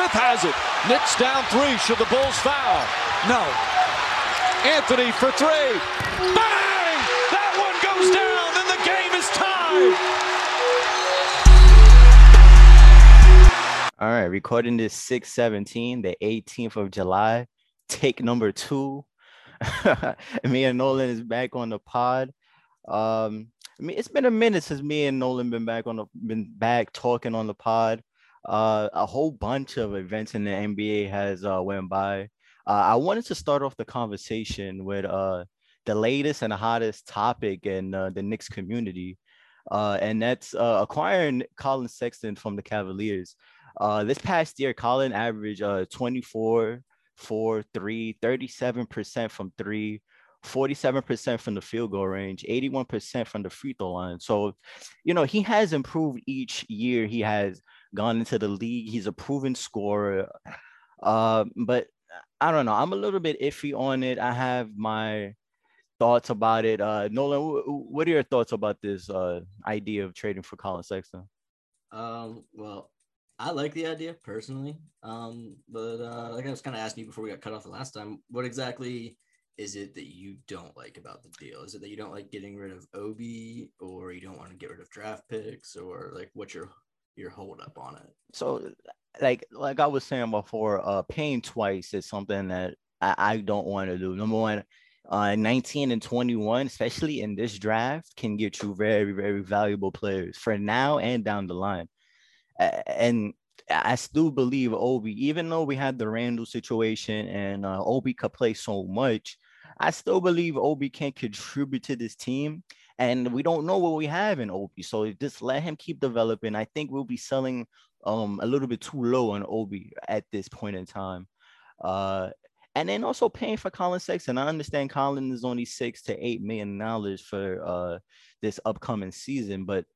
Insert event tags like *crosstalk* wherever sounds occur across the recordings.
Smith has it. Knicks down three. Should the Bulls foul? No. Anthony for three. Bang! That one goes down, and the game is tied. All right, recording this 617, the 18th of July. Take number two. *laughs* me and Nolan is back on the pod. Um, I mean, it's been a minute since me and Nolan been back on the been back talking on the pod. Uh, a whole bunch of events in the NBA has uh, went by. Uh, I wanted to start off the conversation with uh, the latest and the hottest topic in uh, the Knicks community, uh, and that's uh, acquiring Collin Sexton from the Cavaliers. Uh, this past year, Collin averaged uh, 24, 4, 3, 37% from three, 47% from the field goal range, 81% from the free throw line. So, you know, he has improved each year he has gone into the league. He's a proven scorer. Uh, but I don't know. I'm a little bit iffy on it. I have my thoughts about it. Uh, Nolan, what are your thoughts about this uh, idea of trading for Collin Sexton? Um, well, I like the idea personally. Um, but uh, like I was kind of asking you before we got cut off the last time, what exactly is it that you don't like about the deal? Is it that you don't like getting rid of Obi, or you don't want to get rid of draft picks, or like what's your your hold up on it? So, like like I was saying before, uh, paying twice is something that I, I don't want to do. Number one, uh, 19 and 21, especially in this draft, can get you very very valuable players for now and down the line. And I still believe Obi, even though we had the Randle situation and uh, Obi could play so much, I still believe Obi can contribute to this team. And we don't know what we have in Obi. So just let him keep developing. I think we'll be selling um, a little bit too low on Obi at this point in time. Uh, and then also paying for Collin Sexton. I understand Collin is only six to eight million dollars for uh, this upcoming season, but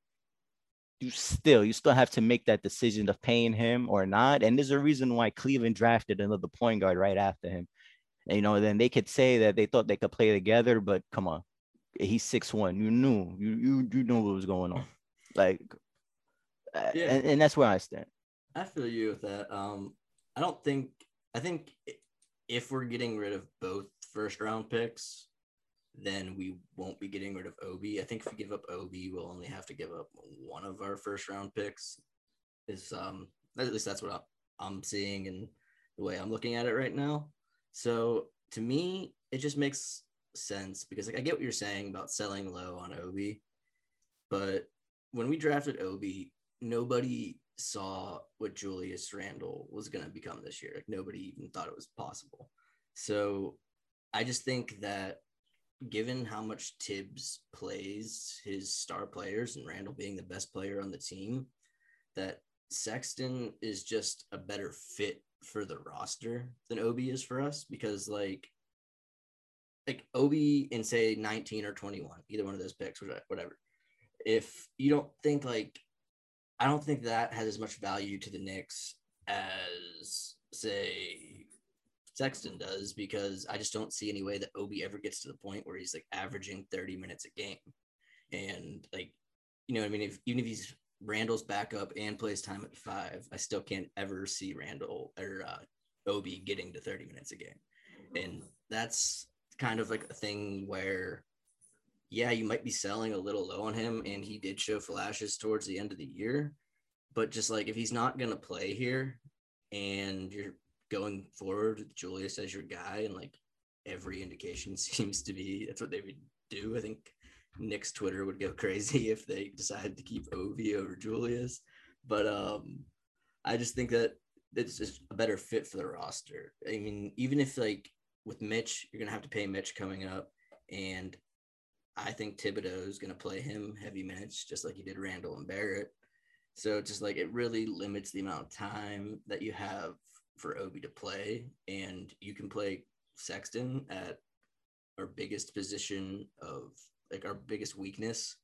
you still you still have to make that decision of paying him or not. And there's a reason why Cleveland drafted another point guard right after him you know, then they could say that they thought they could play together, but come on, he's six one. You knew, you you you know what was going on, like, uh, *laughs* yeah. and, and that's where I stand. I feel you with that. Um, I don't think I think if we're getting rid of both first round picks, then we won't be getting rid of Obi. I think if we give up Obi, we'll only have to give up one of our first round picks. Is um at least that's what I'm seeing and the way I'm looking at it right now. So to me, it just makes sense because like I get what you're saying about selling low on Obi, but when we drafted Obi, nobody saw what Julius Randle was going to become this year. Like nobody even thought it was possible. So I just think that given how much Thibs plays his star players and Randle being the best player on the team, that Sexton is just a better fit for the roster than Obi is for us because like like Obi in say 19 or 21, either one of those picks, whatever. If you don't think like I don't think that has as much value to the Knicks as say Sexton does because I just don't see any way that Obi ever gets to the point where he's like averaging 30 minutes a game. And like, you know, what I mean, if even if he's Randle's backup and plays time at five, I still can't ever see Randle or uh, Obi getting to 30 minutes a game. And that's kind of like a thing where, yeah, you might be selling a little low on him. And he did show flashes towards the end of the year. But just like if he's not going to play here and you're going forward with Julius as your guy, and like every indication *laughs* seems to be that's what they would do. I think Knicks Twitter would go crazy if they decided to keep Obi over Julius. But um, I just think that it's just a better fit for the roster. I mean, even if like with Mitch, you're gonna have to pay Mitch coming up, and I think Thibodeau is gonna play him heavy minutes just like he did Randle and Barrett. So just like it really limits the amount of time that you have for Obi to play, and you can play Sexton at our biggest position of like our biggest weakness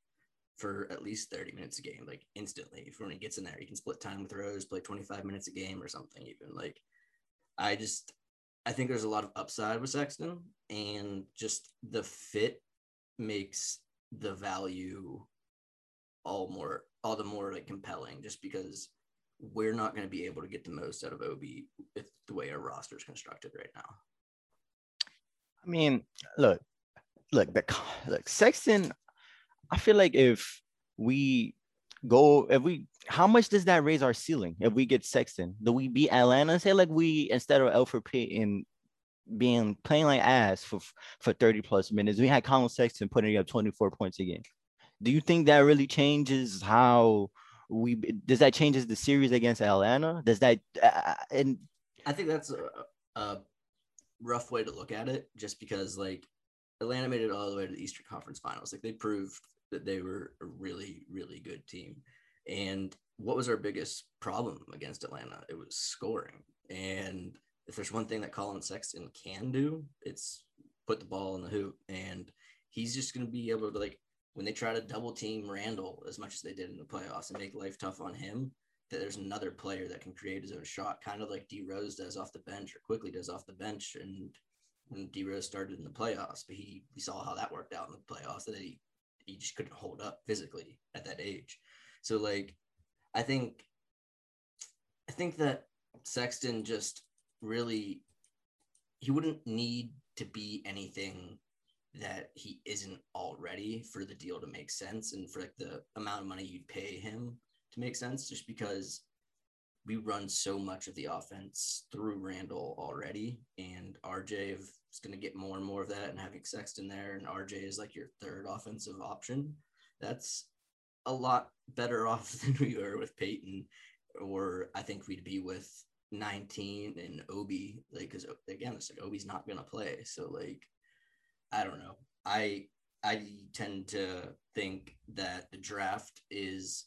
for at least 30 minutes a game, like instantly. If when he gets in there, he can split time with Rose, play 25 minutes a game or something, even. Like, I just, I think there's a lot of upside with Sexton, and just the fit makes the value all more, all the more like compelling, just because we're not going to be able to get the most out of Obi with the way our roster is constructed right now. I mean, look, look, the look, Sexton. I feel like if we go, if we, how much does that raise our ceiling if we get Sexton? Do we beat Atlanta? Say like we instead of Elfrid Payton being playing like ass for for 30 plus minutes, we had Collin Sexton putting up 24 points a game. Do you think that really changes how we does that changes the series against Atlanta? Does that uh, and I think that's a, a rough way to look at it, just because like Atlanta made it all the way to the Eastern Conference Finals. Like they proved that they were a really, really good team. And what was our biggest problem against Atlanta? It was scoring. And if there's one thing that Collin Sexton can do, it's put the ball in the hoop. And he's just going to be able to, like, when they try to double team Randle as much as they did in the playoffs and make life tough on him, that there's another player that can create his own shot, kind of like D Rose does off the bench or Quickley does off the bench. And when D Rose started in the playoffs, but he we saw how that worked out in the playoffs that he he just couldn't hold up physically at that age. So like I think I think that Sexton just really he wouldn't need to be anything that he isn't already for the deal to make sense and for like the amount of money you'd pay him to make sense just because we run so much of the offense through Randle already and RJ is going to get more and more of that and having Sexton there and RJ is like your third offensive option that's a lot better *laughs* off than we were with Payton, or I think we'd be with 19 and Obi like cuz again it's like Obi's not going to play so like I don't know. I I tend to think that the draft is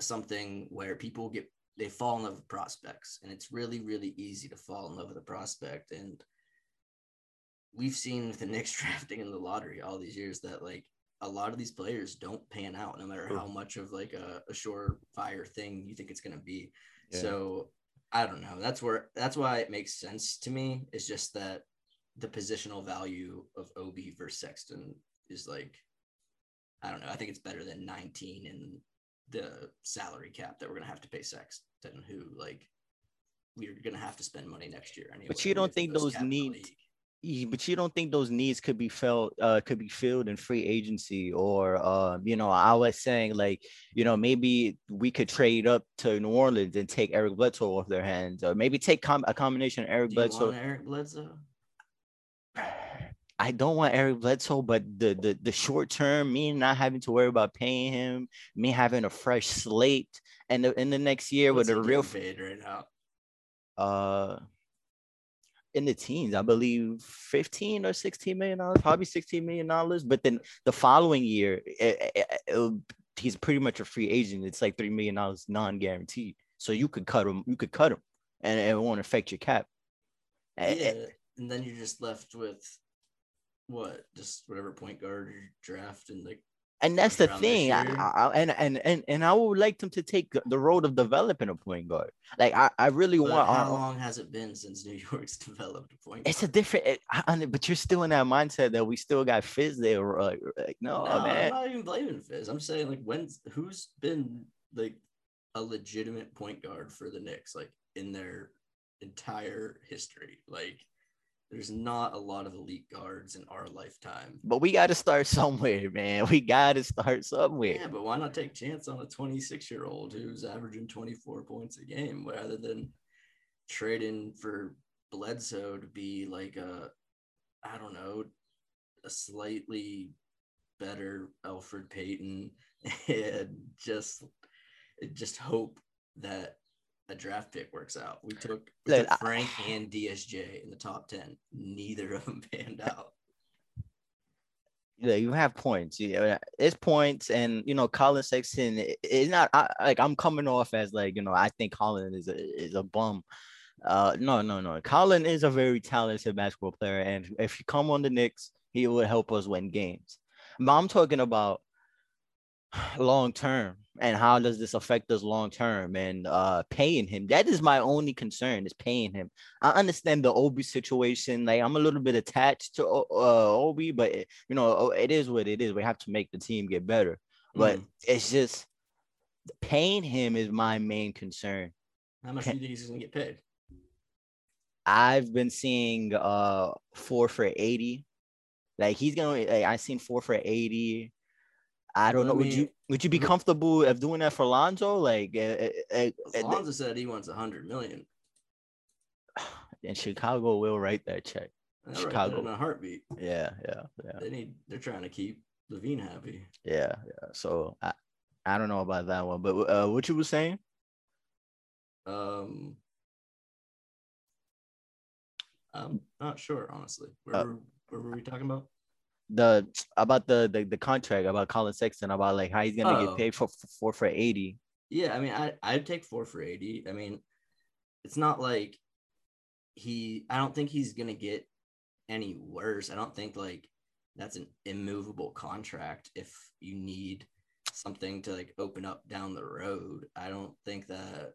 something where people get they fall in love with prospects and it's really really easy to fall in love with a prospect and we've seen with the *laughs* Knicks drafting in the lottery all these years that like a lot of these players don't pan out no matter how much of like a, a surefire thing you think it's going to be. Yeah. so i don't know. That's where that's why it makes sense to me is just that the positional value of obi versus sexton is like i don't know. I think it's better than 19 and the salary cap that we're going to have to pay Sexton, who like we're going to have to spend money next year anyway. But you don't think those needs, but you don't think those needs could be felt, uh, could be filled in free agency, or uh, you know, I was saying like, you know, maybe we could trade up to New Orleans and take Eric Bledsoe off their hands, or maybe take com- a combination of Eric Bledsoe. Eric Bledsoe. I don't want Eric Bledsoe, but the the the short term, me not having to worry about paying him, me having a fresh slate, and the, in the next year What's with a real fade right now. Uh, in the teens, I believe 15 or 16 million dollars, probably 16 million dollars. But then the following year, it, it, it, he's pretty much a free agent. It's like three million dollars non-guaranteed, so you could cut him. You could cut him, and it won't affect your cap. Eh, yeah, eh. and then you're just left with what just whatever point guard you draft and like and that's the thing I, I, and, and and and i would like them to take the road of developing a point guard. Like i, I really but want how uh, long has it been since new *laughs* york's developed a point it's a different it, I, but you're still in that mindset that we still got fizz there like, like no, no man. i'm not even blaming fizz. I'm saying like when's who's been like a legitimate point guard for the Knicks like in their entire history? Like there's not a lot of elite guards in our lifetime. But we got to start somewhere, man. We got to start somewhere. Yeah, but why not take chance on a 26 year old who's averaging 24 points a game rather than trading for Bledsoe to be like a, I don't know, a slightly better Alfred Payton *laughs* and just just hope that a draft pick works out. We took, we took Frank I, and DSJ in the top 10. Neither of them *laughs* panned *laughs* out. Yeah, you have points. Yeah, it's points, and you know, Collin Sexton is not I, like I'm coming off as like you know I think Collin is a is a bum. Uh, no, no, no. Collin is a very talented basketball player, and if you come on the Knicks, he would help us win games. But I'm talking about *sighs* long term and how does this affect us long term and uh paying him that is my only concern is paying him i understand the obi situation like i'm a little bit attached to uh obi but you know it is what it is we have to make the team get better but mm. it's just paying him is my main concern. How much do you think he's gonna get paid? I've been seeing uh four for 80. Like he's gonna like I seen four for 80. I don't Well, know. I would you would you be comfortable of doing that for Lonzo? Like uh, uh, uh, Lonzo said he wants a hundred million. *sighs* and Chicago will write that check. They'll write Chicago. that in a heartbeat. Yeah, yeah, yeah, They need. They're trying to keep LaVine happy. yeah, yeah. So I I don't know about that one, but uh, what you were saying? Um, I'm not sure, honestly. Where, Uh, were, where were we talking about? The about the the, the contract about Collin Sexton about like how he's gonna Oh. get paid for for four for 80. Yeah, I mean, I I'd take four for eighty. I mean, it's not like he. I don't think he's gonna get any worse. I don't think like that's an immovable contract. If you need something to like open up down the road, I don't think that.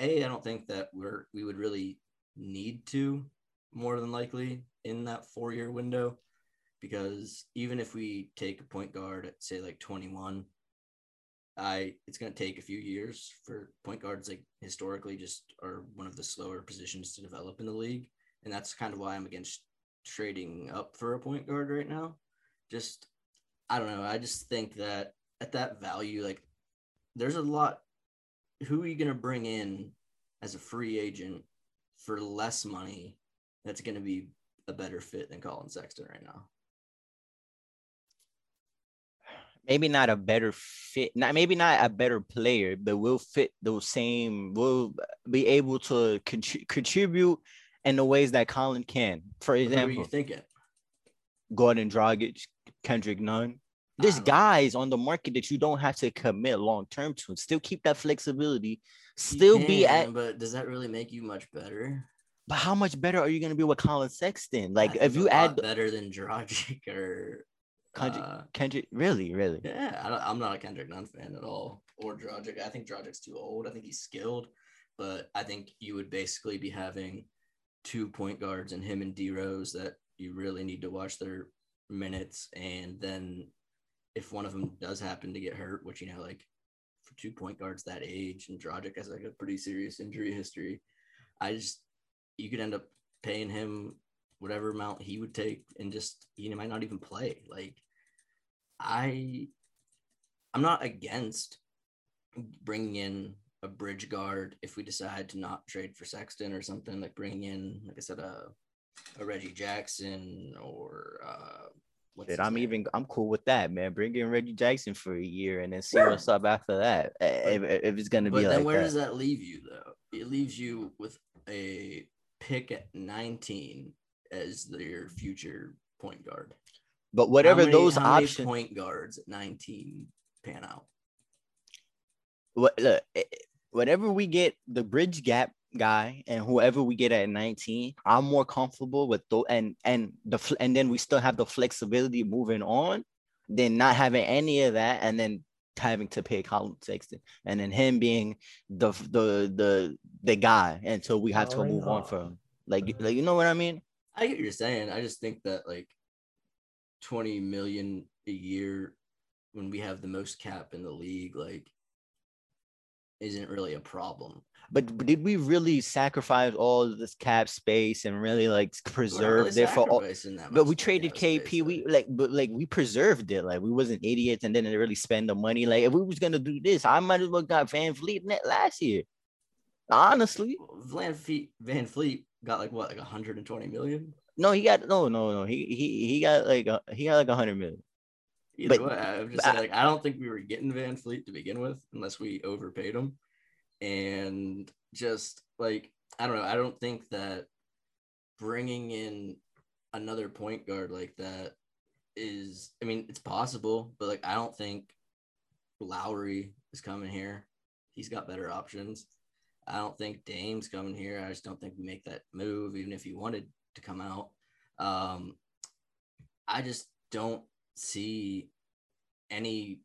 A, I don't think that we're we would really need to more than likely in that four year window because even if we take a point guard at say like 21 I it's going to take a few years for point guards like historically just are one of the slower positions to develop in the league. And that's kind of why I'm against trading up for a point guard right now. Just I don't know. I just think that at that value like there's a lot who are you going to bring in as a free agent for less money that's going to be a better fit than Collin Sexton right now maybe not a better fit, not maybe not a better player, but will fit those same, will be able to contri- contribute in the ways that Collin can. For who are you example, thinking Goran Dragic, Kendrick Nunn. There's guys on the market that you don't have to commit long term to. And still keep that flexibility. Still be can, at. but does that really make you much better But how much better are you gonna be with Collin Sexton? Like if think you add better than Dragic *laughs* or Kendrick, uh, Kendrick, really, really. yeah, I don't, I'm not a Kendrick Nunn fan at all, or Dragic. I think Dragic's too old. I think he's skilled, but I think you would basically be having two point guards and him and D Rose that you really need to watch their minutes, and then if one of them does happen to get hurt, which you know, like for two point guards that age, and Dragic has like a pretty serious injury history, I just you could end up paying him whatever amount he would take and just he might not even play like i i'm not against bringing in a bridge guard if we decide to not trade for sexton or something like bringing in like i said a, a reggie jackson or uh what's Dude, I'm name? even I'm cool with that, man. Bring in Reggie Jackson for a year and then see what's up after that. eh, If, if it's gonna but be then like where that. does that leave you though it leaves you with a pick at 19 as their future point guard But whatever How many- those options, point guards at 19 pan out. what look, eh, eh, whatever we get, the bridge gap guy and whoever we get at 19, I'm more comfortable with those and and the and then we still have the flexibility moving on than not having any of that and then having to pay Collin Sexton and then him being the the the the guy until we have to Alright. move on from like like you know what I mean? I get what you're saying. I just think that like 20 million a year when we have the most cap in the league, like isn't really a problem. But, but did we really sacrifice all of this cap space and really like preserve really there for all? But we traded cap space, KP. We like, but like we preserved it. Like we wasn't idiots and didn't really spend the money. Like if we was gonna do this, I might as well got VanVleet net last year. Honestly, VanVleet Van Fleet got like what, like 120 million? no, he got no, no, no. He he he got like a, he got like a hundred million. Either But- way, I'm just saying, like I don't think we were getting VanVleet to begin with unless we overpaid him. And just like I don't know, I don't think that bringing in another point guard like that is I mean, it's possible, but like I don't think Lowry is coming here. He's got better options. I don't think Dame's coming here. I just don't think we make that move, even if he wanted to come out. Um, I just don't see any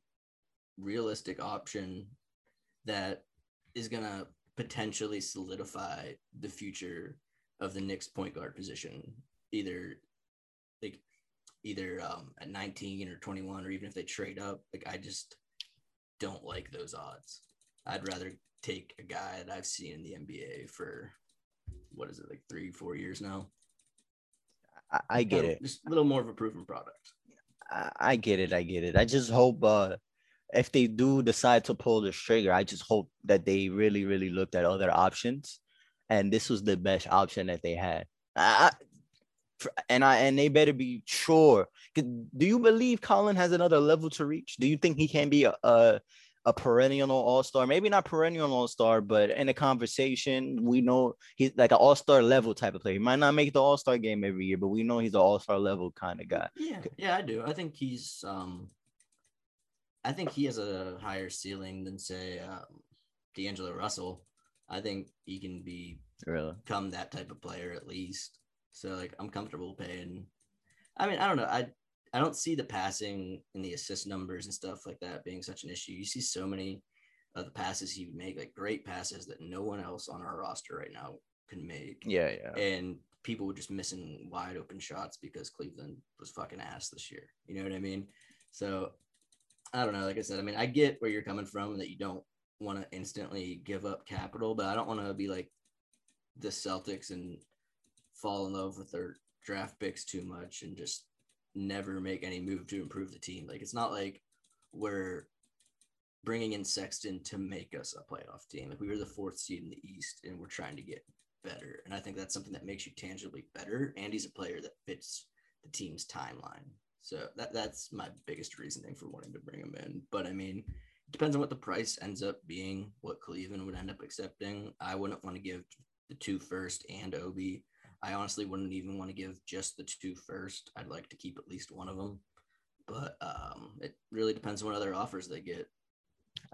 realistic option that is going to potentially solidify the future of the Knicks point guard position, either like either um, at 19 or 21, or even if they trade up. Like I just don't like those odds. I'd rather take a guy that I've seen in the NBA for what is it like three, four years now. I, I get it. Just a little more of a proven product. I, I get it. I get it. I just hope uh if they do decide to pull the trigger, I just hope that they really, really looked at other options, and this was the best option that they had. I, and I and they better be sure. Do you believe Collin has another level to reach? Do you think he can be a a, a perennial All Star? Maybe not perennial All Star, but in a conversation, we know he's like an All Star level type of player. He might not make the All Star game every year, but we know he's an All Star level kind of guy. Yeah, yeah, I do. I think he's um, I think he has a higher ceiling than say um, D'Angelo Russell. I think he can be really become that type of player at least. So like I'm comfortable paying. I mean, I don't know. I I don't see the passing and the assist numbers and stuff like that being such an issue. You see so many of the passes he would make, like great passes that no one else on our roster right now can make. Yeah, yeah. And people were just missing wide open shots because Cleveland was fucking ass this year. You know what I mean? So I don't know. Like I said, I mean, I get where you're coming from that you don't want to instantly give up capital, but I don't want to be like the Celtics and fall in love with their draft picks too much and just never make any move to improve the team. Like it's not like we're bringing in Sexton to make us a playoff team. Like we were the fourth seed in the East and we're trying to get better. And I think that's something that makes you tangibly better. And he's a player that fits the team's timeline. So that that's my biggest reasoning for wanting to bring him in. But I mean, it depends on what the price ends up being, what Cleveland would end up accepting. I wouldn't want to give the two first and Obi I honestly wouldn't even want to give just the two first. I'd like to keep at least one of them, but um, it really depends on what other offers they get.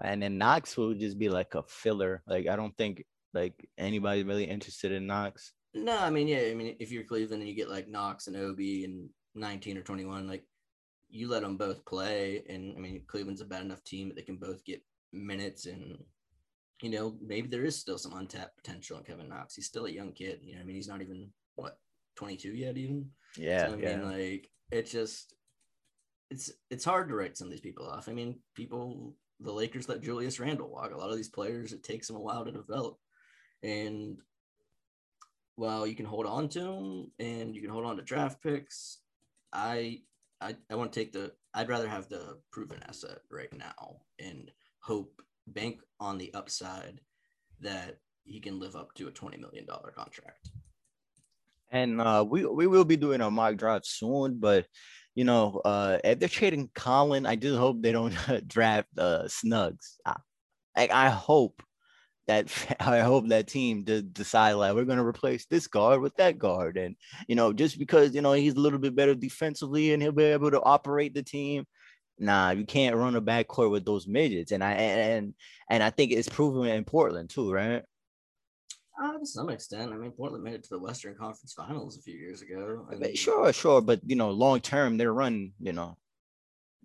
And then Knox would just be like a filler. Like I don't think like anybody really interested in Knox. No, I mean, yeah, I mean, if you're Cleveland and you get like Knox and Obi and 19 or 21, like you let them both play, and I mean, Cleveland's a bad enough team that they can both get minutes and you know, maybe there is still some untapped potential in Kevin Knox. He's still a young kid. You know, I mean, he's not even what 22 yet, even. Yeah. So, I yeah. mean, like, it's just it's it's hard to write some of these people off. I mean, people, the Lakers let Julius Randle walk. A lot of these players, it takes them a while to develop, and while you can hold on to them and you can hold on to draft picks, I I, I want to take the I'd rather have the proven asset right now and hope bank on the upside that he can live up to a $20 million contract. And uh, we we will be doing a mock draft soon, but you know, uh, if they're trading Collin, I just hope they don't *laughs* draft uh, Snugs. I, I hope that *laughs* I hope that team to decide like we're gonna replace this guard with that guard, and you know, just because you know he's a little bit better defensively and he'll be able to operate the team, nah, you can't run a backcourt with those midgets. And I and and I think it's proven in Portland too, right? Uh, to some extent. I mean, Portland made it to the Western Conference Finals a few years ago. I mean, sure, sure, but you know, long term, they're run. You know,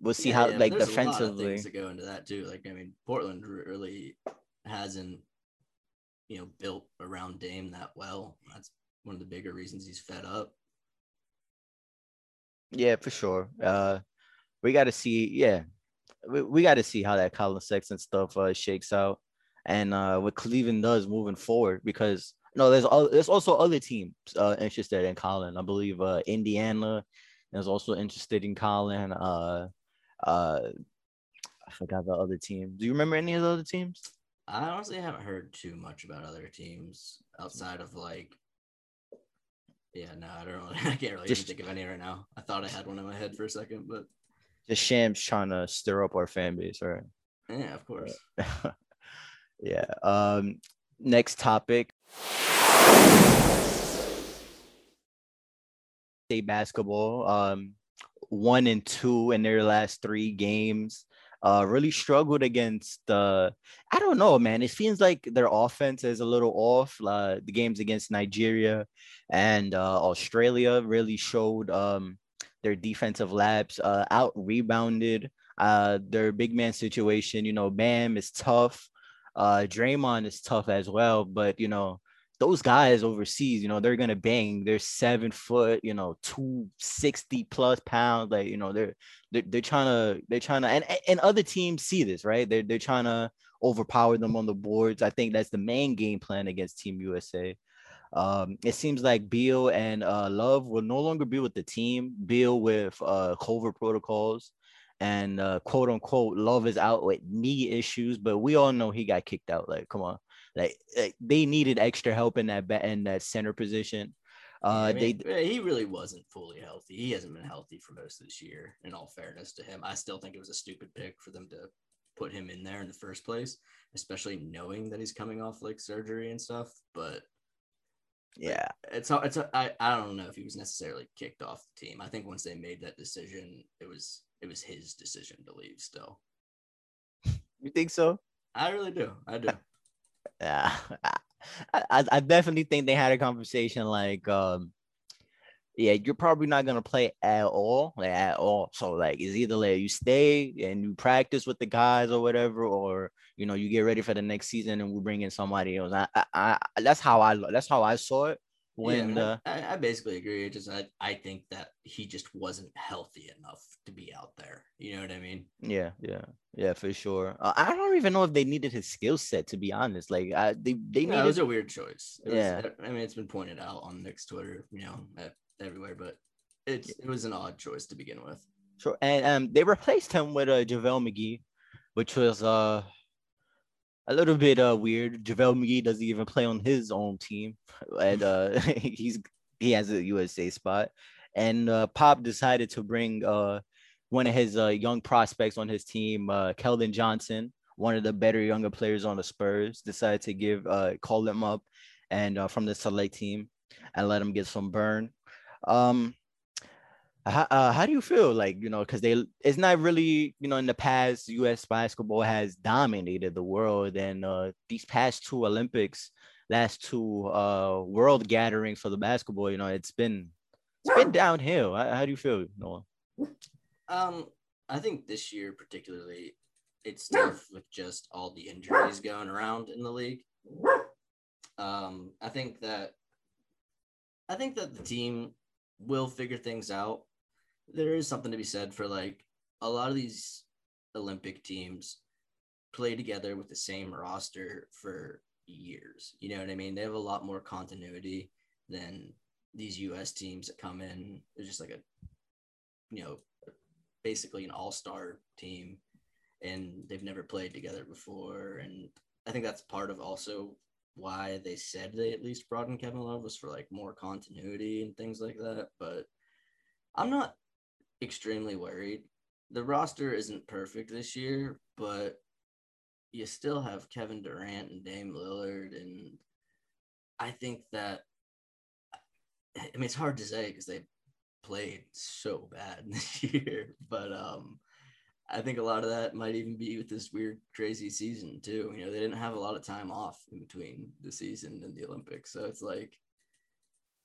we'll see yeah, how yeah, like defensively. A lot of things to go into that too. Like, I mean, Portland really hasn't, you know, built around Dame that well. That's one of the bigger reasons he's fed up. Yeah, for sure. Uh, we got to see. Yeah, we, we got to see how that Collin Sexton stuff uh, shakes out, and uh, what Cleveland does moving forward. Because no, there's there's also other teams uh, interested in Collin. I believe uh, Indiana is also interested in Collin. Uh, uh, I forgot the other team. Do you remember any of the other teams? I honestly haven't heard too much about other teams outside of like yeah, no, I don't really. *laughs* I can't really Just, think of any right now. I thought I had one in my head for a second, but just Shams trying to stir up our fan base, right? Yeah, of course. *laughs* yeah. Um, next topic. State basketball. Um, one and two in their last three games. Uh, really struggled against uh I don't know, man. It seems like their offense is a little off. Uh, the games against Nigeria and uh, Australia really showed um their defensive laps, uh, out rebounded. Uh, their big man situation, you know, Bam is tough. Uh, Draymond is tough as well, but you know, those guys overseas, you know, they're gonna bang. They're seven foot, you know, two sixty plus pounds. Like, you know, they're they're, they're trying to they're trying to and and other teams see this, right? They're they're trying to overpower them on the boards. I think that's the main game plan against Team USA. Um, it seems like Beal and uh, Love will no longer be with the team. Beal with uh, COVID protocols, and uh, quote unquote, Love is out with knee issues. But we all know he got kicked out. Like, come on, like, like they needed extra help in that in that center position. Uh, I mean, they he really wasn't fully healthy. He hasn't been healthy for most of this year. In all fairness to him, I still think it was a stupid pick for them to put him in there in the first place, especially knowing that he's coming off like surgery and stuff. But yeah, it's it's I, I don't know if he was necessarily kicked off the team. I think once they made that decision, it was it was his decision to leave. Still, you think so? I really do. I do. *laughs* yeah, *laughs* I, I definitely think they had a conversation like, um, yeah, you're probably not gonna play at all, like at all. So like, it's either like you stay and you practice with the guys or whatever, or you know you get ready for the next season and we bring in somebody else. I, I, I that's how I that's how I saw it. When yeah, I, I, basically agree. It just I, I think that he just wasn't healthy enough to be out there. You know what I mean? Yeah, yeah, yeah, for sure. Uh, I don't even know if they needed his skill set to be honest. Like I, they they needed. Yeah, it was a weird choice. Yeah, I mean it's been pointed out on Knicks Twitter, you know, everywhere, but it's it was an odd choice to begin with. Sure, and um, they replaced him with uh, JaVale McGee, which was uh a little bit uh weird. JaVale McGee doesn't even play on his own team, and uh *laughs* he's he has a USA spot. And uh, Pop decided to bring uh one of his uh, young prospects on his team, uh, Keldon Johnson, one of the better younger players on the Spurs, decided to give uh call him up and uh, from the select team and let him get some burn. Um, how, uh, how do you feel? Like you know because they it's not really you know in the past us basketball has dominated the world and uh these past two olympics last two uh world gatherings for the basketball you know it's been it's been downhill. How, how do you feel noah? Um i think this year particularly it's tough with just all the injuries going around in the league. Um i think that i think that the team will figure things out there is something to be said for like a lot of these Olympic teams play together with the same roster for years. You know what I mean? They have a lot more continuity than these US teams that come in. They're just like a, you know, basically an all star team and they've never played together before. And I think that's part of also why they said they at least brought in Kevin Love was for like more continuity and things like that. But I'm not extremely worried. The roster isn't perfect this year, but you still have Kevin Durant and Dame Lillard. And I think that, I mean, it's hard to say because they played so bad *laughs* this year, but um, I think a lot of that might even be with this weird, crazy season too. You know, they didn't have a lot of time off in between the season and the Olympics, so it's like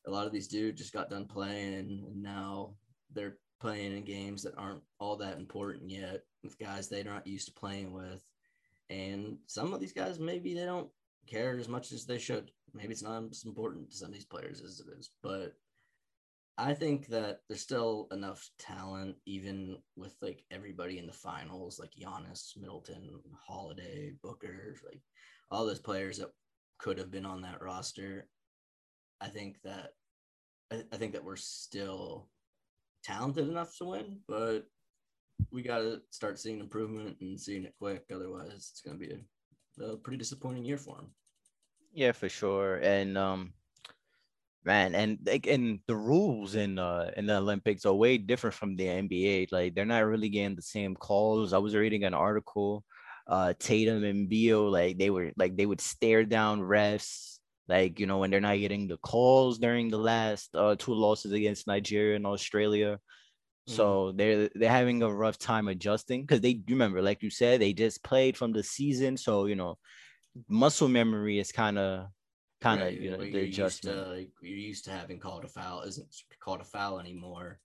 a lot of these dudes just got done playing, and now they're playing in games that aren't all that important yet with guys they're not used to playing with. And some of these guys, maybe they don't care as much as they should. Maybe it's not as important to some of these players as it is. But I think that there's still enough talent, even with like everybody in the finals, like Giannis, Middleton, Holiday, Booker, like all those players that could have been on that roster. I think that I think that we're still talented enough to win, but we got to start seeing improvement and seeing it quick. Otherwise, it's going to be a, a, pretty disappointing year for him. Yeah, for sure. And um, man, and like, and the rules in uh in the Olympics are way different from the NBA. Like they're not really getting the same calls. I was reading an article, uh, Tatum and Beal, like they were like they would stare down refs like you know when they're not getting the calls during the last uh, two losses against Nigeria and Australia. So mm. they're they're having a rough time adjusting because they remember, like you said, they just played from the season. So you know, muscle memory is kind of kind of you know the adjustment. Used to, like, you're used to having called a foul isn't called a foul anymore,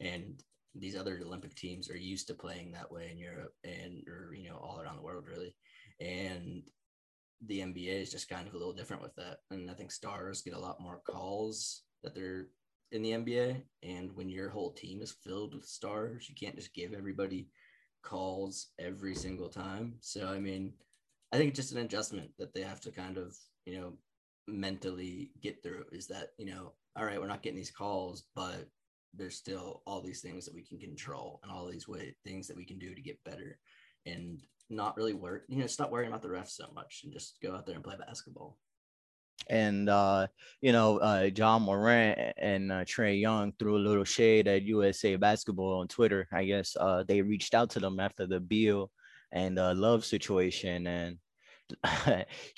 and these other Olympic teams are used to playing that way in Europe and or you know all around the world really, and the NBA is just kind of a little different with that. And I think stars get a lot more calls that they're in the NBA. And when your whole team is filled with stars, you can't just give everybody calls every single time. So, I mean, I think it's just an adjustment that they have to kind of, you know, mentally get through is that, you know, all right, we're not getting these calls, but there's still all these things that we can control and all these way things that we can do to get better and not really work, you know, stop worrying about the refs so much and just go out there and play basketball. And uh, you know, uh, Ja Morant and uh, Trae Young threw a little shade at USA Basketball on Twitter. I guess uh, they reached out to them after the Beal and uh, Love situation, and *laughs*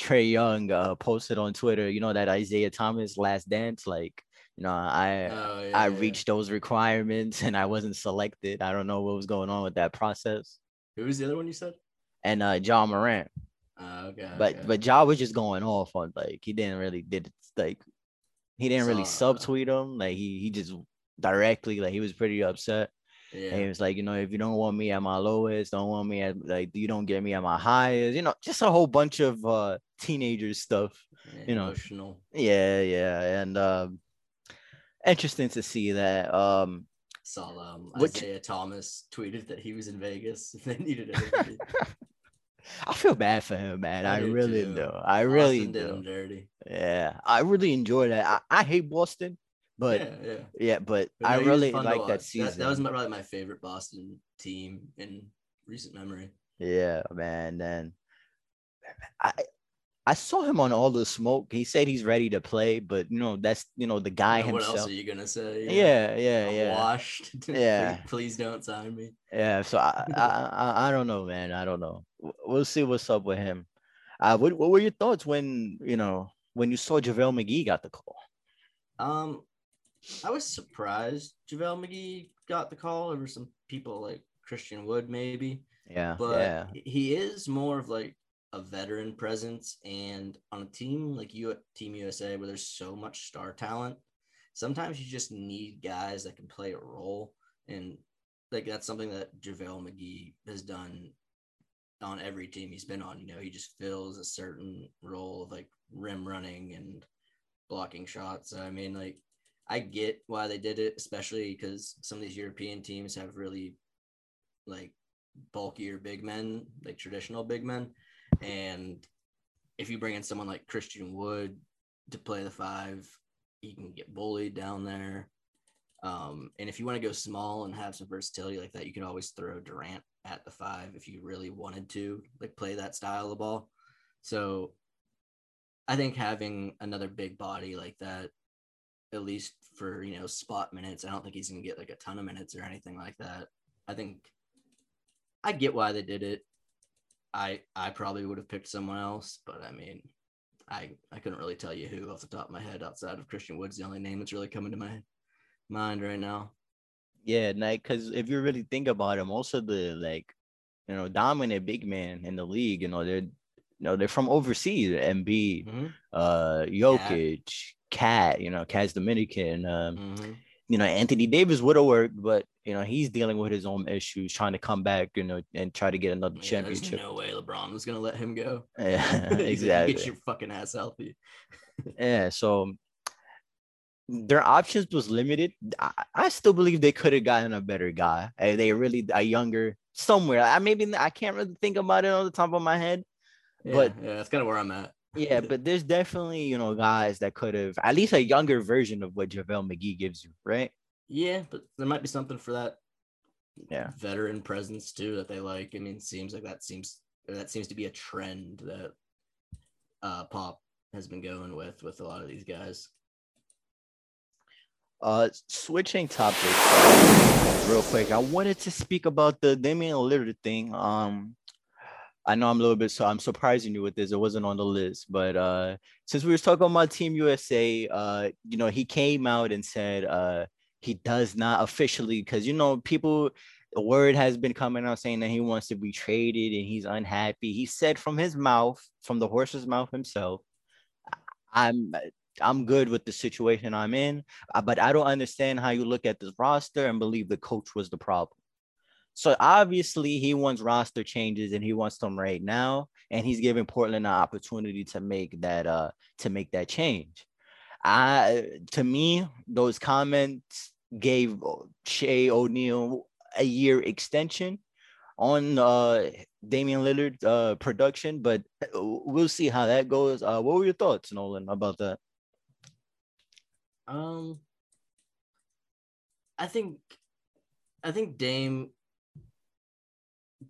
Trae Young uh, posted on Twitter, you know, that Isaiah Thomas last dance, like, you know, I oh, yeah, I yeah. reached those requirements *laughs* and I wasn't selected. I don't know what was going on with that process. Who was the other one you said? And uh Ja Morant. Uh, okay. But okay. but Ja was just going off on like he didn't really did like he didn't really subtweet him. Like he he just directly like he was pretty upset. Yeah. And he was like, you know, if you don't want me at my lowest, don't want me at like you don't get me at my highest, you know, just a whole bunch of uh teenager stuff. Yeah, you know, emotional. Yeah, yeah. And um interesting to see that. Um saw um Isaiah which... Thomas tweeted that he was in Vegas *laughs* and they needed everybody. *laughs* I feel bad for him, man. I, I really too. do. I really do. him dirty. Yeah, I really enjoy that. I, I hate Boston, but yeah, yeah, yeah but, but I really like that season. That, that was my, probably my favorite Boston team in recent memory. Yeah, man. And I I saw him on all the smoke. He said he's ready to play, but you know that's you know the guy himself. What else are you gonna say? Yeah, yeah, yeah. yeah. Washed. *laughs* Yeah. please, don't sign me. Yeah. So I, *laughs* I, I I don't know, man. I don't know. We'll see what's up with him. Uh, what what were your thoughts when you know when you saw JaVale McGee got the call? Um, I was surprised JaVale McGee got the call over some people like Christian Wood, maybe. Yeah. But yeah. he is more of like a veteran presence. And on a team like you at Team USA, where there's so much star talent, sometimes you just need guys that can play a role. And like that's something that JaVale McGee has done on every team he's been on. You know, he just fills a certain role of like rim running and blocking shots. So, I mean, like I get why they did it, especially because some of these European teams have really like bulkier big men, like traditional big men. And if you bring in someone like Christian Wood to play the five, he can get bullied down there. Um, and if you want to go small and have some versatility like that, you can always throw Durant at the five if you really wanted to, like play that style of ball. So I think having another big body like that at least for you know spot minutes. I don't think he's gonna get like a ton of minutes or anything like that. I think I get why they did it. I I probably would have picked someone else, but I mean, I I couldn't really tell you who off the top of my head outside of Christian Woods. The only name that's really coming to my mind right now. Yeah, like because if you really think about it, most of the like you know dominant big man in the league, you know they're you know they're from overseas. Embiid, mm-hmm. uh, Jokic, KAT, you know, KAT's Dominican. Um, mm-hmm. You know, Anthony Davis would have worked, but you know he's dealing with his own issues, trying to come back, you know, and try to get another yeah, championship. no way LeBron was gonna let him go. *laughs* Yeah, *laughs* exactly. get your fucking ass healthy. *laughs* yeah, so their options was limited. I, I still believe they could have gotten a better guy. They really a younger somewhere. I maybe I can't really think about it on the top of my head, yeah, but yeah, that's kind of where I'm at yeah, but there's definitely, you know, guys that could have at least a younger version of what JaVale McGee gives you, right? Yeah, but there might be something for that yeah veteran presence too that they like. I mean, seems like that seems that seems to be a trend that uh Pop has been going with with a lot of these guys. Uh, switching topics real quick. I wanted to speak about the Damian Lillard thing. Um, I know I'm a little bit so I'm surprising you with this. It wasn't on the list, but uh, since we were talking about Team USA, uh, you know, he came out and said uh, he does not officially because you know people. The word has been coming out saying that he wants to be traded and he's unhappy. He said from his mouth, from the horse's mouth himself, "I'm I'm good with the situation I'm in, uh, but I don't understand how you look at this roster and believe the coach was the problem." So obviously he wants roster changes and he wants them right now, and he's giving Portland an opportunity to make that uh to make that change. I to me, those comments gave Shea O'Neal a year extension on uh Damian Lillard uh production, but we'll see how that goes. Uh what were your thoughts, Nolan, about that? Um I think I think Dame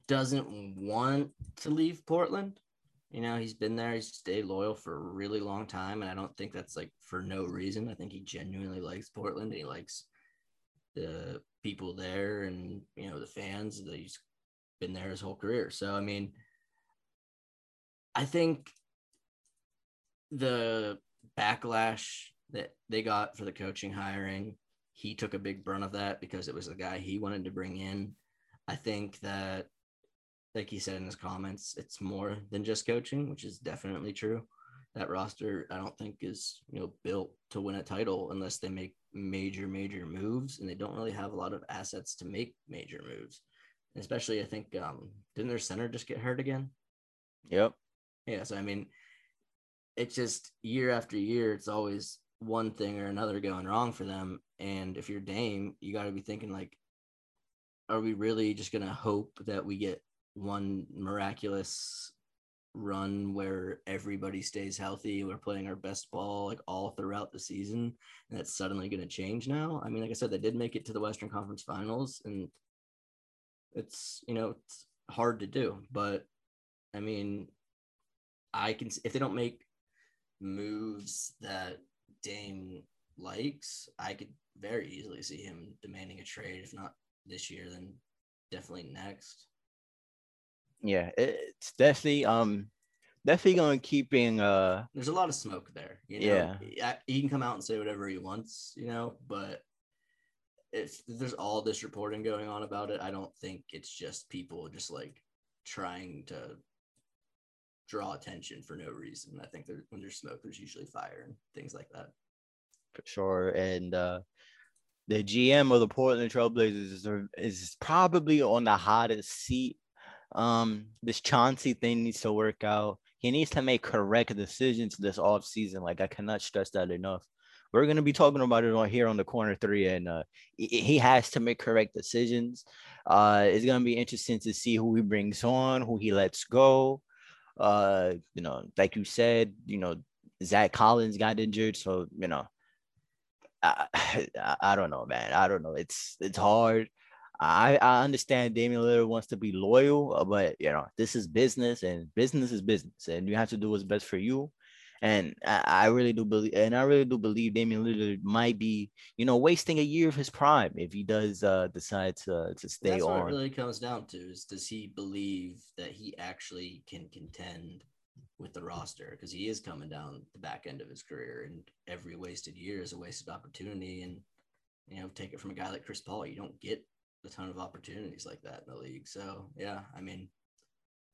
doesn't want to leave Portland. You know, he's been there, he's stayed loyal for a really long time. And I don't think that's like for no reason. I think he genuinely likes Portland and he likes the people there and, you know, the fans that he's been there his whole career. So, I mean, I think the backlash that they got for the coaching hiring, he took a big brunt of that because it was the guy he wanted to bring in. I think that like he said in his comments, it's more than just coaching, which is definitely true. That roster, I don't think, is you know built to win a title unless they make major, major moves, and they don't really have a lot of assets to make major moves. And especially, I think, um, didn't their center just get hurt again? Yep. Yeah. So I mean, it's just year after year, it's always one thing or another going wrong for them. And if you're Dame, you got to be thinking like, are we really just gonna hope that we get one miraculous run where everybody stays healthy. We're playing our best ball like all throughout the season, and that's suddenly going to change now. I mean, like I said, they did make it to the Western Conference Finals, and it's you know it's hard to do, but I mean, I can if they don't make moves that Dame likes, I could very easily see him demanding a trade, if not this year, then definitely next yeah, it's definitely um definitely gonna keep being uh there's a lot of smoke there, you know. Yeah. He can come out and say whatever he wants, you know, but if there's all this reporting going on about it, I don't think it's just people just like trying to draw attention for no reason. I think there, when there's smoke, there's usually fire and things like that. For sure. And uh the GM of the Portland Trailblazers is, is probably on the hottest seat um, this Chauncey thing needs to work out. He needs to make correct decisions this off season. Like I cannot stress that enough. We're gonna be talking about it on here on the corner three, and uh, he has to make correct decisions. Uh, it's gonna be interesting to see who he brings on, who he lets go. Uh, you know, like you said, you know, Zach Collins got injured, so you know, I, *sighs* I, I don't know, man. I don't know. It's it's hard. I, I understand Damian Lillard wants to be loyal, uh, but you know, this is business and business is business, and you have to do what's best for you. And I, I really do believe, and I really do believe Damian Lillard might be, you know, wasting a year of his prime if he does uh, decide to to stay That's on. What it really comes down to is does he believe that he actually can contend with the roster because he is coming down the back end of his career, and every wasted year is a wasted opportunity. And you know, take it from a guy like Chris Paul, you don't get a ton of opportunities like that in the league. So yeah, I mean,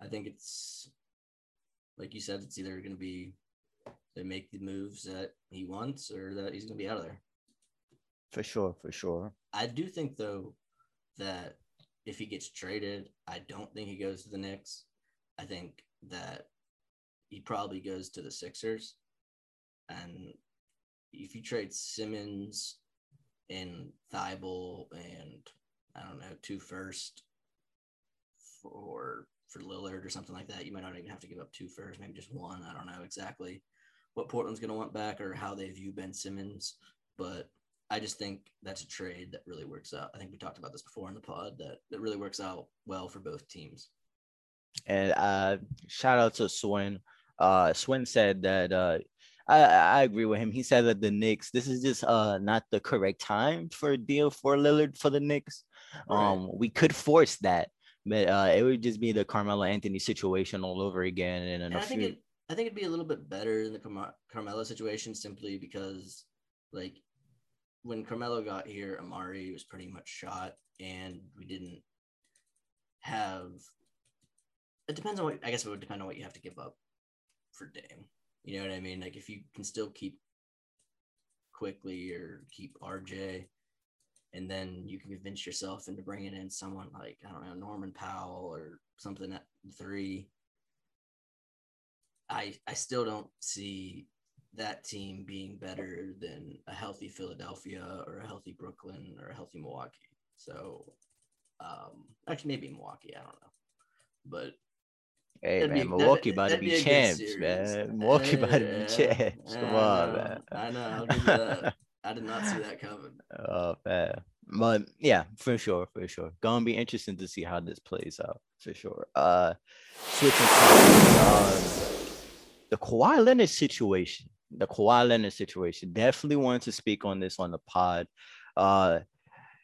I think it's like you said, it's either going to be they make the moves that he wants or that he's going to be out of there. For sure, for sure. I do think though that if he gets traded, I don't think he goes to the Knicks. I think that he probably goes to the Sixers. And if you trade Simmons and Thybulle and I don't know, two first for for Lillard or something like that. You might not even have to give up two first, maybe just one. I don't know exactly what Portland's going to want back or how they view Ben Simmons, but I just think that's a trade that really works out. I think we talked about this before in the pod that that really works out well for both teams. And uh, shout out to Swin. Uh, Swin said that uh, I, I agree with him. He said that the Knicks, this is just uh not the correct time for a deal for Lillard for the Knicks. Right. Um, we could force that, but uh, it would just be the Carmelo Anthony situation all over again. And, and I think it, I think it'd be a little bit better in the Car- Carmelo situation simply because, like, when Carmelo got here, Amar'e was pretty much shot, and we didn't have. It depends on what I guess it would depend on what you have to give up for Dame. You know what I mean? Like if you can still keep Quickley or keep RJ and then you can convince yourself into bringing in someone like I don't know Norman Powell or something at three. I I still don't see that team being better than a healthy Philadelphia or a healthy Brooklyn or a healthy Milwaukee. So, um, actually, maybe Milwaukee. I don't know, but Hey man, be- Milwaukee about to be be champs, man. Milwaukee about to be *laughs* champs. Come on, man. I know. *laughs* I did not see that coming. *laughs* Oh man. But yeah, for sure, for sure. Gonna be interesting to see how this plays out for sure. Uh switching to um, the Kawhi Leonard situation. The Kawhi Leonard situation. Definitely wanted to speak on this on the pod. Uh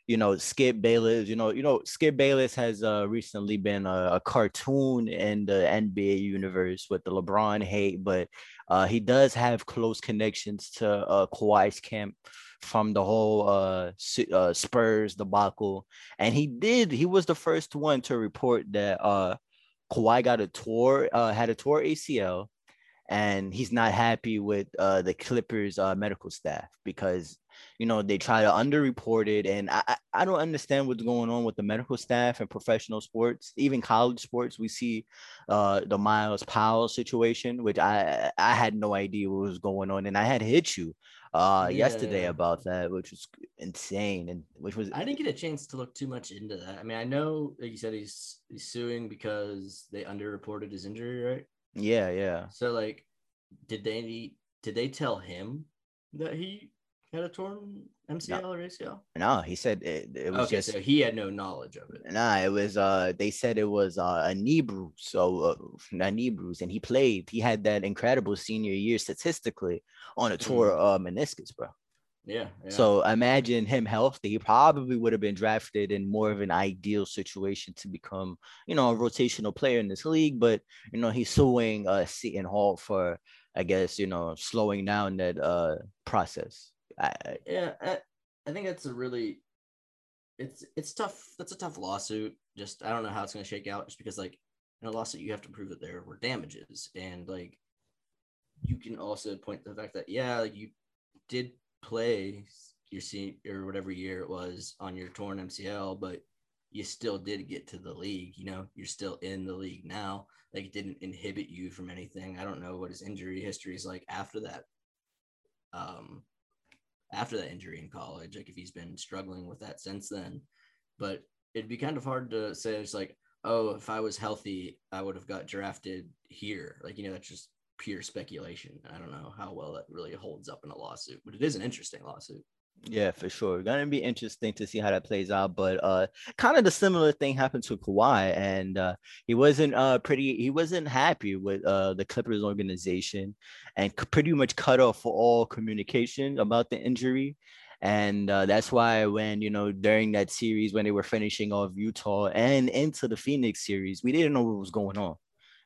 you know, Skip Bayless, you know, you know, Skip Bayless has uh recently been a, a cartoon in the NBA universe with the LeBron hate, but uh he does have close connections to uh Kawhi's camp from the whole uh, uh Spurs debacle. And he did, he was the first one to report that uh Kawhi got a tour, uh had a tour ACL, and he's not happy with uh the Clippers uh medical staff because you know they try to underreport it and I, I don't understand what's going on with the medical staff and professional sports even college sports we see uh the Myles Powell situation which i i had no idea what was going on and i had hit you uh yesterday Yeah. about that which was insane and which was I didn't get a chance to look too much into that. I mean, I know, like you said, he's he's suing because they underreported his injury, right? yeah yeah So, like, did they did they tell him that he had a torn MCL or ACL? no he said it, it was Okay, just so he had no knowledge of it. Nah, it was uh they said it was uh, a knee bruise, so uh, a knee bruise, and he played. He had that incredible senior year statistically on a tour uh meniscus, bro. Yeah. yeah. So imagine him healthy. He probably would have been drafted in more of an ideal situation to become, you know, a rotational player in this league. But you know, he's suing uh Seton Hall for, I guess, you know, slowing down that uh process. I, yeah, I, I think that's a really it's it's tough. That's a tough lawsuit. Just I don't know how it's gonna shake out. Just because like in a lawsuit you have to prove that there were damages, and like you can also point to the fact that yeah, like, you did play your senior or whatever year it was on your torn MCL, but you still did get to the league. You know, you're still in the league now. Like it didn't inhibit you from anything. I don't know what his injury history is like after that. Um, after that injury in college, like if he's been struggling with that since then. But it'd be kind of hard to say it's like, oh, if I was healthy, I would have got drafted here. Like, you know, that's just pure speculation. I don't know how well that really holds up in a lawsuit, but it is an interesting lawsuit. Yeah, for sure. Gonna be interesting to see how that plays out. But uh kind of the similar thing happened to Kawhi, and uh he wasn't uh pretty he wasn't happy with uh the Clippers organization and pretty much cut off for all communication about the injury. And uh, that's why when you know during that series when they were finishing off Utah and into the Phoenix series, we didn't know what was going on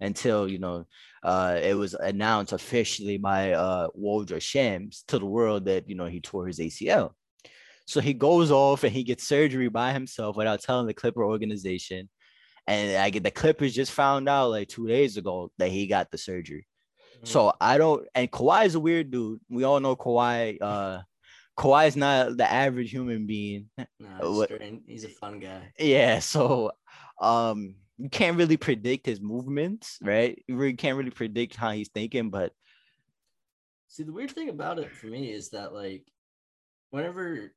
until you know uh, it was announced officially by uh, Waldra Shams to the world that you know he tore his ACL. So he goes off and he gets surgery by himself without telling the Clipper organization. And I get the Clippers just found out like two days ago that he got the surgery. So I don't. And Kawhi is a weird dude. We all know Kawhi. Uh, Kawhi is not the average human being. What- strange. he's a fun guy. Yeah. So um, you can't really predict his movements, right? You really can't really predict how he's thinking, but See, the weird thing about it for me is that like whenever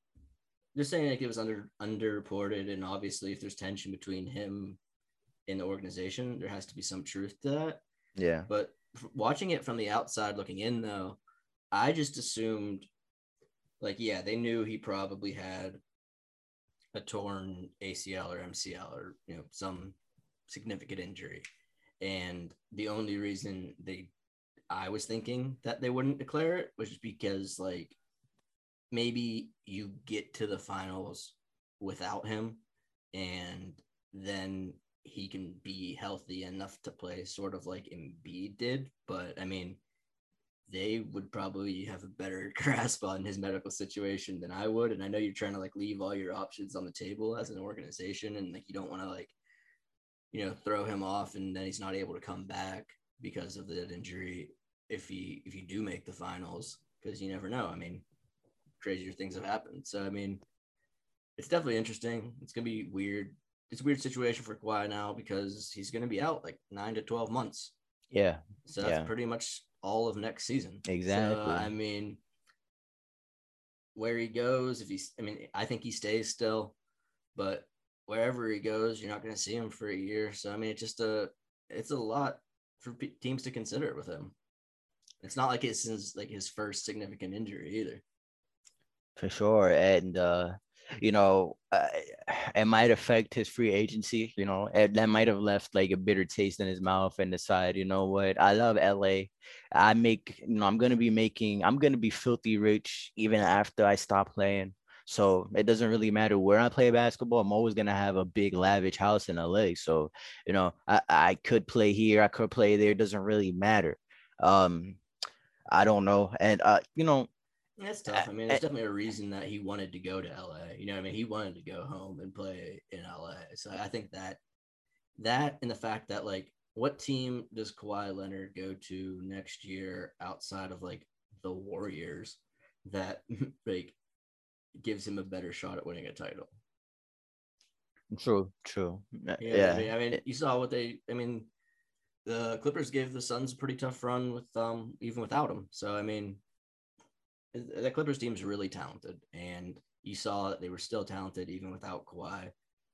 they're saying like it was under underreported, and obviously if there's tension between him and the organization, there has to be some truth to that. yeah. But watching it from the outside looking in, though, I just assumed, like, yeah, they knew he probably had a torn ACL or MCL or, you know, some significant injury. And the only reason they, I was thinking that they wouldn't declare it was because, like, maybe you get to the finals without him and then he can be healthy enough to play sort of like Embiid did. But I mean, they would probably have a better *laughs* grasp on his medical situation than I would. And I know you're trying to like leave all your options on the table as an organization and like you don't want to like, you know, throw him off and then he's not able to come back because of that injury if he if you do make the finals, because you never know. I mean, crazier things have happened. So I mean, it's definitely interesting. It's gonna be weird. It's a weird situation for Kawhi now because he's gonna be out like nine to twelve months. Yeah. So that's yeah. pretty much all of next season. Exactly. So, I mean, where he goes, if he's, I mean, I think he stays still, but wherever he goes, you're not going to see him for a year. So I mean, it's just a, it's a lot for p- teams to consider with him. It's not like it's his, like his first significant injury either. For sure, and uh, you know, uh, it might affect his free agency. You know, and that might have left like a bitter taste in his mouth and decide, you know what, I love LA. I make, you know, I'm gonna be making, I'm gonna be filthy rich even after I stop playing. So it doesn't really matter where I play basketball. I'm always gonna have a big lavish house in LA. So you know, I, I could play here, I could play there. It doesn't really matter. Um, I don't know, and uh, you know, that's tough. I mean, there's definitely a reason that he wanted to go to LA. You know, I mean, he wanted to go home and play in LA. So I think that that and the fact that like, what team does Kawhi Leonard go to next year outside of like the Warriors that *laughs* like gives him a better shot at winning a title? True, true. Uh, yeah. I, mean, I mean, you saw what they. I mean, the Clippers gave the Suns a pretty tough run with um even without him. So I mean, the Clippers team is really talented, and you saw that they were still talented even without Kawhi.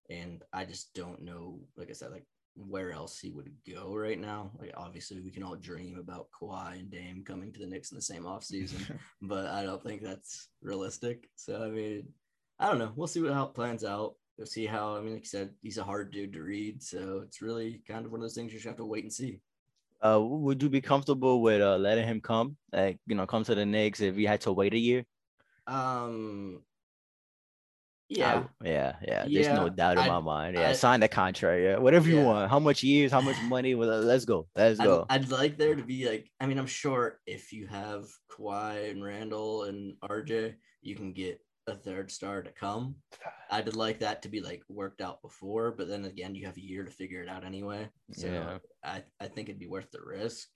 And I just don't know, like I said, like where else he would go right now. Like obviously we can all dream about Kawhi and Dame coming to the Knicks in the same offseason, *laughs* but I don't think that's realistic. So I mean, I don't know. We'll see what how it plans out. We'll see how I mean, like you said, he's a hard dude to read. So it's really kind of one of those things you just have to wait and see. Uh, would you be comfortable with uh, letting him come, like you know, come to the Knicks if you had to wait a year? Um, yeah, I, yeah, yeah. There's yeah, no doubt in I, my mind. Yeah, I, sign the contract. Yeah, whatever yeah. you want. How much years? How much money? Well, let's go. Let's go. I'd, I'd, like there to be like. I mean, I'm sure if you have Kawhi and Randle and RJ, you can get a third star to come. I'd like that to be like worked out before, but then again, you have a year to figure it out anyway. So yeah. I, I think it'd be worth the risk.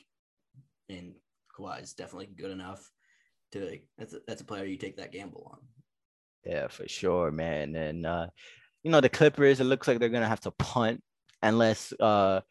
And Kawhi is definitely good enough to like that's a, that's a player you take that gamble on. Yeah, for sure, man. And uh, you know, the Clippers, it looks like they're gonna have to punt unless uh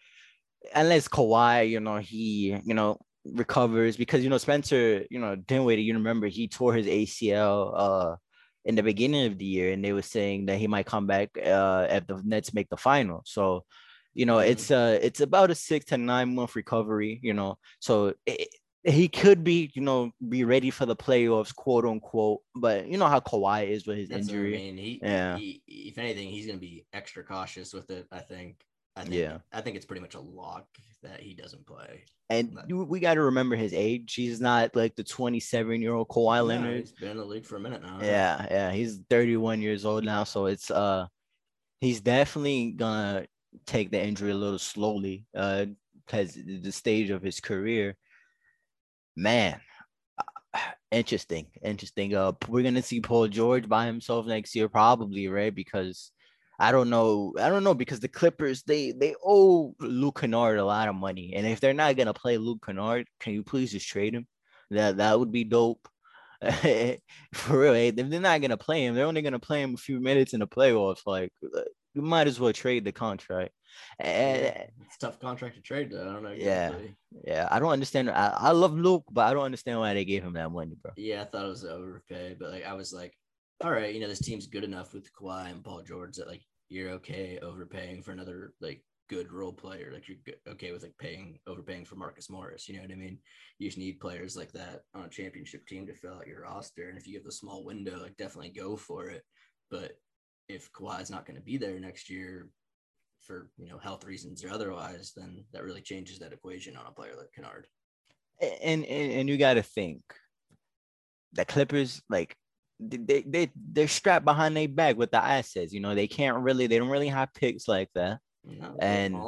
unless Kawhi, you know, he, you know, recovers because you know Spencer, you know, Dinwiddie, you remember he tore his ACL uh in the beginning of the year, and they were saying that he might come back uh, if the Nets make the final. So, you know, mm-hmm. it's uh it's about a six to nine month recovery. You know, so it, he could be, you know, be ready for the playoffs, quote unquote. But you know how Kawhi is with his That's injury. I mean, he, yeah. He, if anything, he's going to be extra cautious with it. I think. I think, yeah. I think it's pretty much a lock that he doesn't play. And we got to remember his age. He's not like the 27 year old Kawhi Leonard. he's been in the league for a minute now. Yeah, yeah. He's 31 years old now. So it's uh he's definitely gonna take the injury a little slowly, uh, because the stage of his career. Man, uh, *sighs* interesting, interesting. Uh, we're gonna see Paul George by himself next year, probably, right? Because I don't know. I don't know because the Clippers they they owe Luke Kennard a lot of money, and if they're not gonna play Luke Kennard, can you please just trade him? That that would be dope. *laughs* For real, if they're not gonna play him, they're only gonna play him a few minutes in the playoffs. Like you might as well trade the contract. And, eh, it's tough contract to trade. Though. I don't know. Exactly. Yeah, yeah. I don't understand. I, I love Luke, but I don't understand why they gave him that money, bro. Yeah, I thought it was overpay, but like I was like, all right, you know, this team's good enough with Kawhi and Paul George that like you're okay overpaying for another like good role player. Like you're okay with like paying overpaying for Marcus Morris. You know what I mean? You just need players like that on a championship team to fill out your roster. And if you have a small window, like definitely go for it. But if Kawhi's not going to be there next year for you know health reasons or otherwise, then that really changes that equation on a player like Kennard. And and, and you got to think the Clippers like they they they're strapped behind their back with the assets. You know, they can't really they don't really have picks like that. No, and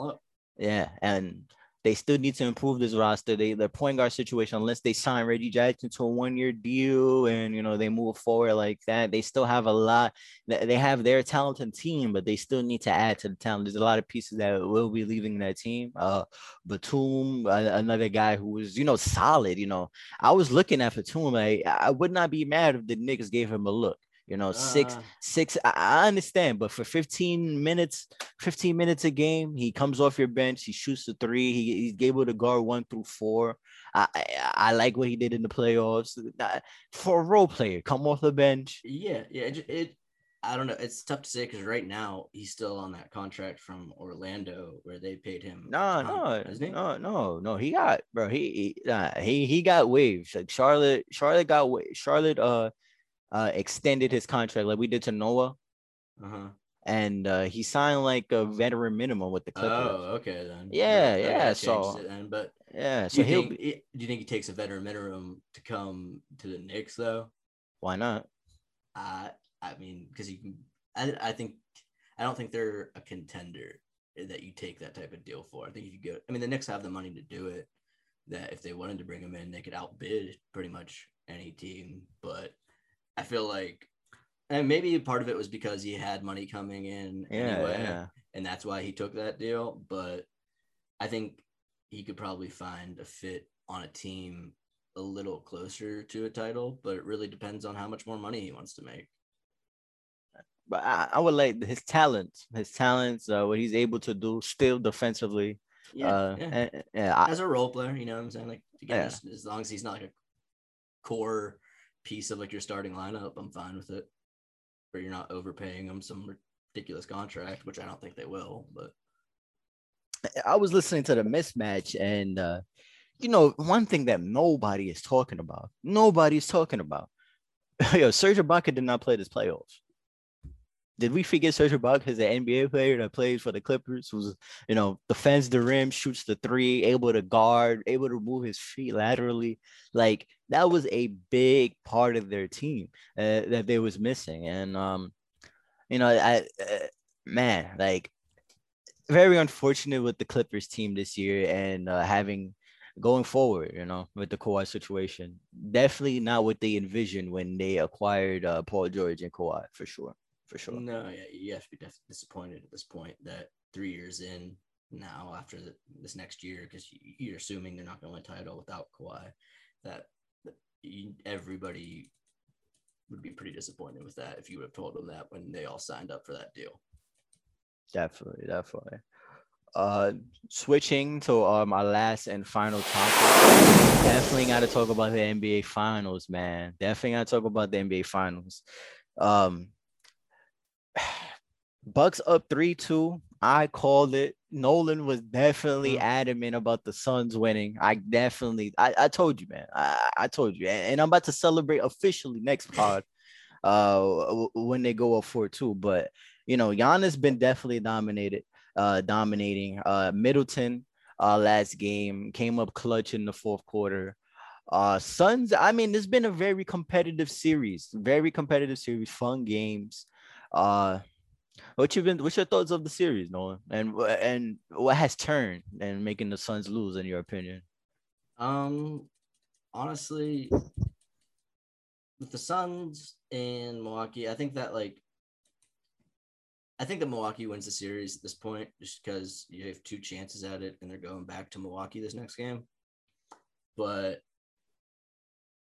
yeah, and they still need to improve this roster. They their point guard situation, unless they sign Reggie Jackson to a one year deal and you know they move forward like that, they still have a lot. They have their talented team, but they still need to add to the talent. There's a lot of pieces that will be leaving that team. Uh, Batum, another guy who was you know solid. You know, I was looking at Batum. I I would not be mad if the Knicks gave him a look You know, six, Uh. six. I, I understand, but for 15 minutes, 15 minutes a game, he comes off your bench, he shoots the three, he, he's able to guard one through four. I, I I like what he did in the playoffs. Uh, For a role player, come off the bench. Yeah, yeah. It, it I don't know. It's tough to say because right now he's still on that contract from Orlando where they paid him. No, no, no, no, no. He got bro. He he nah, he, he got waived. Like Charlotte, Charlotte got Charlotte uh uh extended his contract like we did to Noah, Uh-huh. and uh he signed like a veteran minimum with the Clippers. Oh, okay then. Yeah, yeah, changes so- then. But Yeah, so he'll think be, do you think he takes a veteran minimum to come to the Knicks though? why not? I I mean, because you can. I I think I don't think they're a contender that you take that type of deal for. I think if you go, I mean, the Knicks have the money to do it. That if they wanted to bring him in, they could outbid pretty much any team. But I feel like, and maybe part of it was because he had money coming in Yeah, anyway, yeah. and that's why he took that deal. But I think he could probably find a fit on a team a little closer to a title, but it really depends on how much more money he wants to make. But I, I would like his talents, his talents, uh, what he's able to do still defensively. Yeah, uh, yeah. and- I, as a role player, you know what I'm saying? Like again, Yeah. as, as long as he's not like a core piece of like your starting lineup, I'm fine with it. Or you're not overpaying them some ridiculous contract, which I don't think they will. But I was listening to the mismatch, and uh, you know, one thing that nobody is talking about, nobody's talking about. *laughs* Yo, Serge Ibaka did not play this playoffs. Did we forget Serge Ibaka is an NBA player that plays for the Clippers, who's you know defends the rim, shoots the three, able to guard, able to move his feet laterally. Like that was a big part of their team uh, that they was missing, and um, you know, I uh, man, like very unfortunate with the Clippers team this year and uh, having going forward, you know, with the Kawhi situation. Definitely not what they envisioned when they acquired uh, Paul George and Kawhi for sure. For sure. no, yeah, you have to be def- disappointed at this point that three years in now after the, this next year, because you're assuming they're not going to win title without Kawhi, that, that you, everybody would be pretty disappointed with that if you would have told them that when they all signed up for that deal. Definitely, definitely. Uh, switching to um our last and final topic. Definitely got to talk about the NBA Finals, man. Definitely got to talk about the NBA Finals. Um, *sighs* Bucks up three two. I called it. Nolan was definitely Mm. adamant about the Suns winning. I definitely, I, I told you, man. I, I told you, and, and I'm about to celebrate officially next *laughs* pod, uh, when they go up four two. But you know, Giannis been definitely dominated, uh, dominating. Uh, Middleton, uh, last game came up clutch in the fourth quarter. Uh, Suns. I mean, it's been a very competitive series, very competitive series, fun games. Uh, what you been? What's your thoughts of the series, Nolan? And and what has turned and making the Suns lose, in your opinion? Um, honestly, with the Suns and Milwaukee, I think that like, I think that Milwaukee wins the series at this point, just because you have two chances at it, and they're going back to Milwaukee this next game. But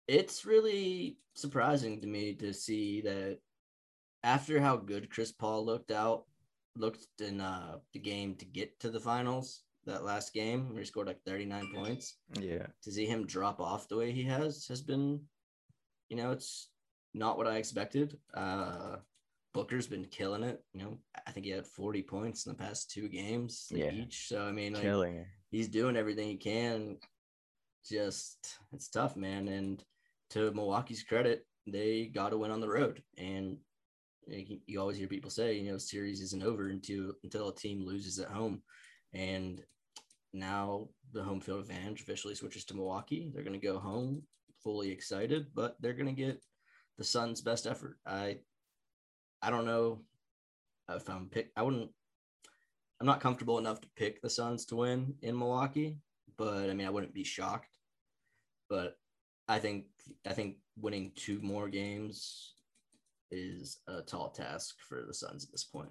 it's really surprising to me to see that after how good Chris Paul looked out, looked in uh, the game to get to the finals, that last game where he scored like 39 points Yeah, to see him drop off the way he has has been, you know, it's not what I expected. Uh, Booker's been killing it. You know, I think he had 40 points in the past two games like, Yeah. each. So I mean, like, he's doing everything he can. Just it's tough, man. And to Milwaukee's credit, they got to win on the road. And you always hear people say, you know, series isn't over until until a team loses at home. And now the home field advantage officially switches to Milwaukee. They're going to go home fully excited, but they're going to get the Suns' best effort. I I don't know if I'm pick. I wouldn't. I'm not comfortable enough to pick the Suns to win in Milwaukee, but I mean I wouldn't be shocked. But I think I think winning two more games is a tall task for the Suns at this point.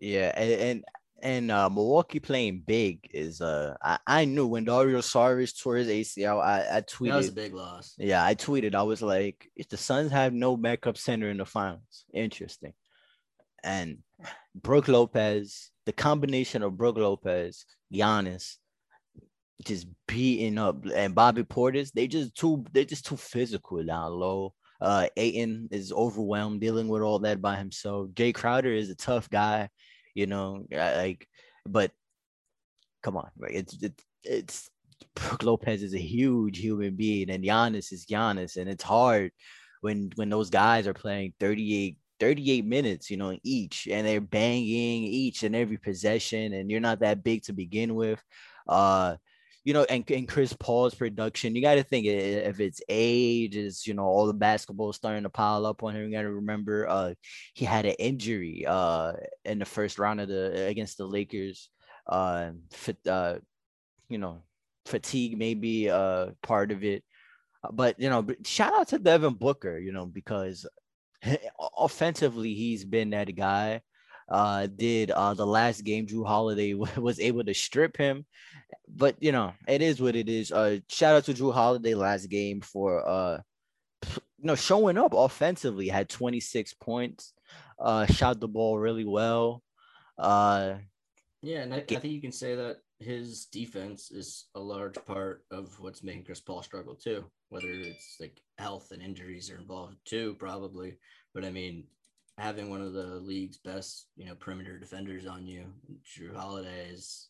Yeah, and, and and uh, Milwaukee playing big is uh I, I knew when Dario Saric tore his ACL, I, I tweeted That was a big loss. Yeah, I tweeted. I was like, if the Suns have no backup center in the finals, interesting. And Brook Lopez, the combination of Brook Lopez, Giannis, just beating up, and Bobby Portis, they just too they just too physical down low. Uh, Ayton is overwhelmed dealing with all that by himself. Jae Crowder is a tough guy, you know, like, but come on, right? It's it's it's Brook Lopez is a huge human being, and Giannis is Giannis, and it's hard when when those guys are playing 38 38 minutes, you know, each, and they're banging each and every possession, and you're not that big to begin with. Uh, you know, and, and Chris Paul's production, you got to think if it's age, is you know, all the basketball starting to pile up on him. You got to remember, uh, he had an injury, uh, in the first round of the against the Lakers, uh, fit, uh, you know, fatigue may be uh part of it, but you know, shout out to Devin Booker, you know, because *laughs* offensively he's been that guy uh, did uh, the last game. Jrue Holiday *laughs* was able to strip him, but you know it is what it is. Uh, shout out to Jrue Holiday last game for uh, you know showing up offensively. Had 26 points, uh, shot the ball really well. Uh, yeah, and I, I think you can say that his defense is a large part of what's making Chris Paul struggle too. Whether it's like health and injuries are involved too, probably. But I mean, having one of the league's best, you know, perimeter defenders on you, Jrue Holiday is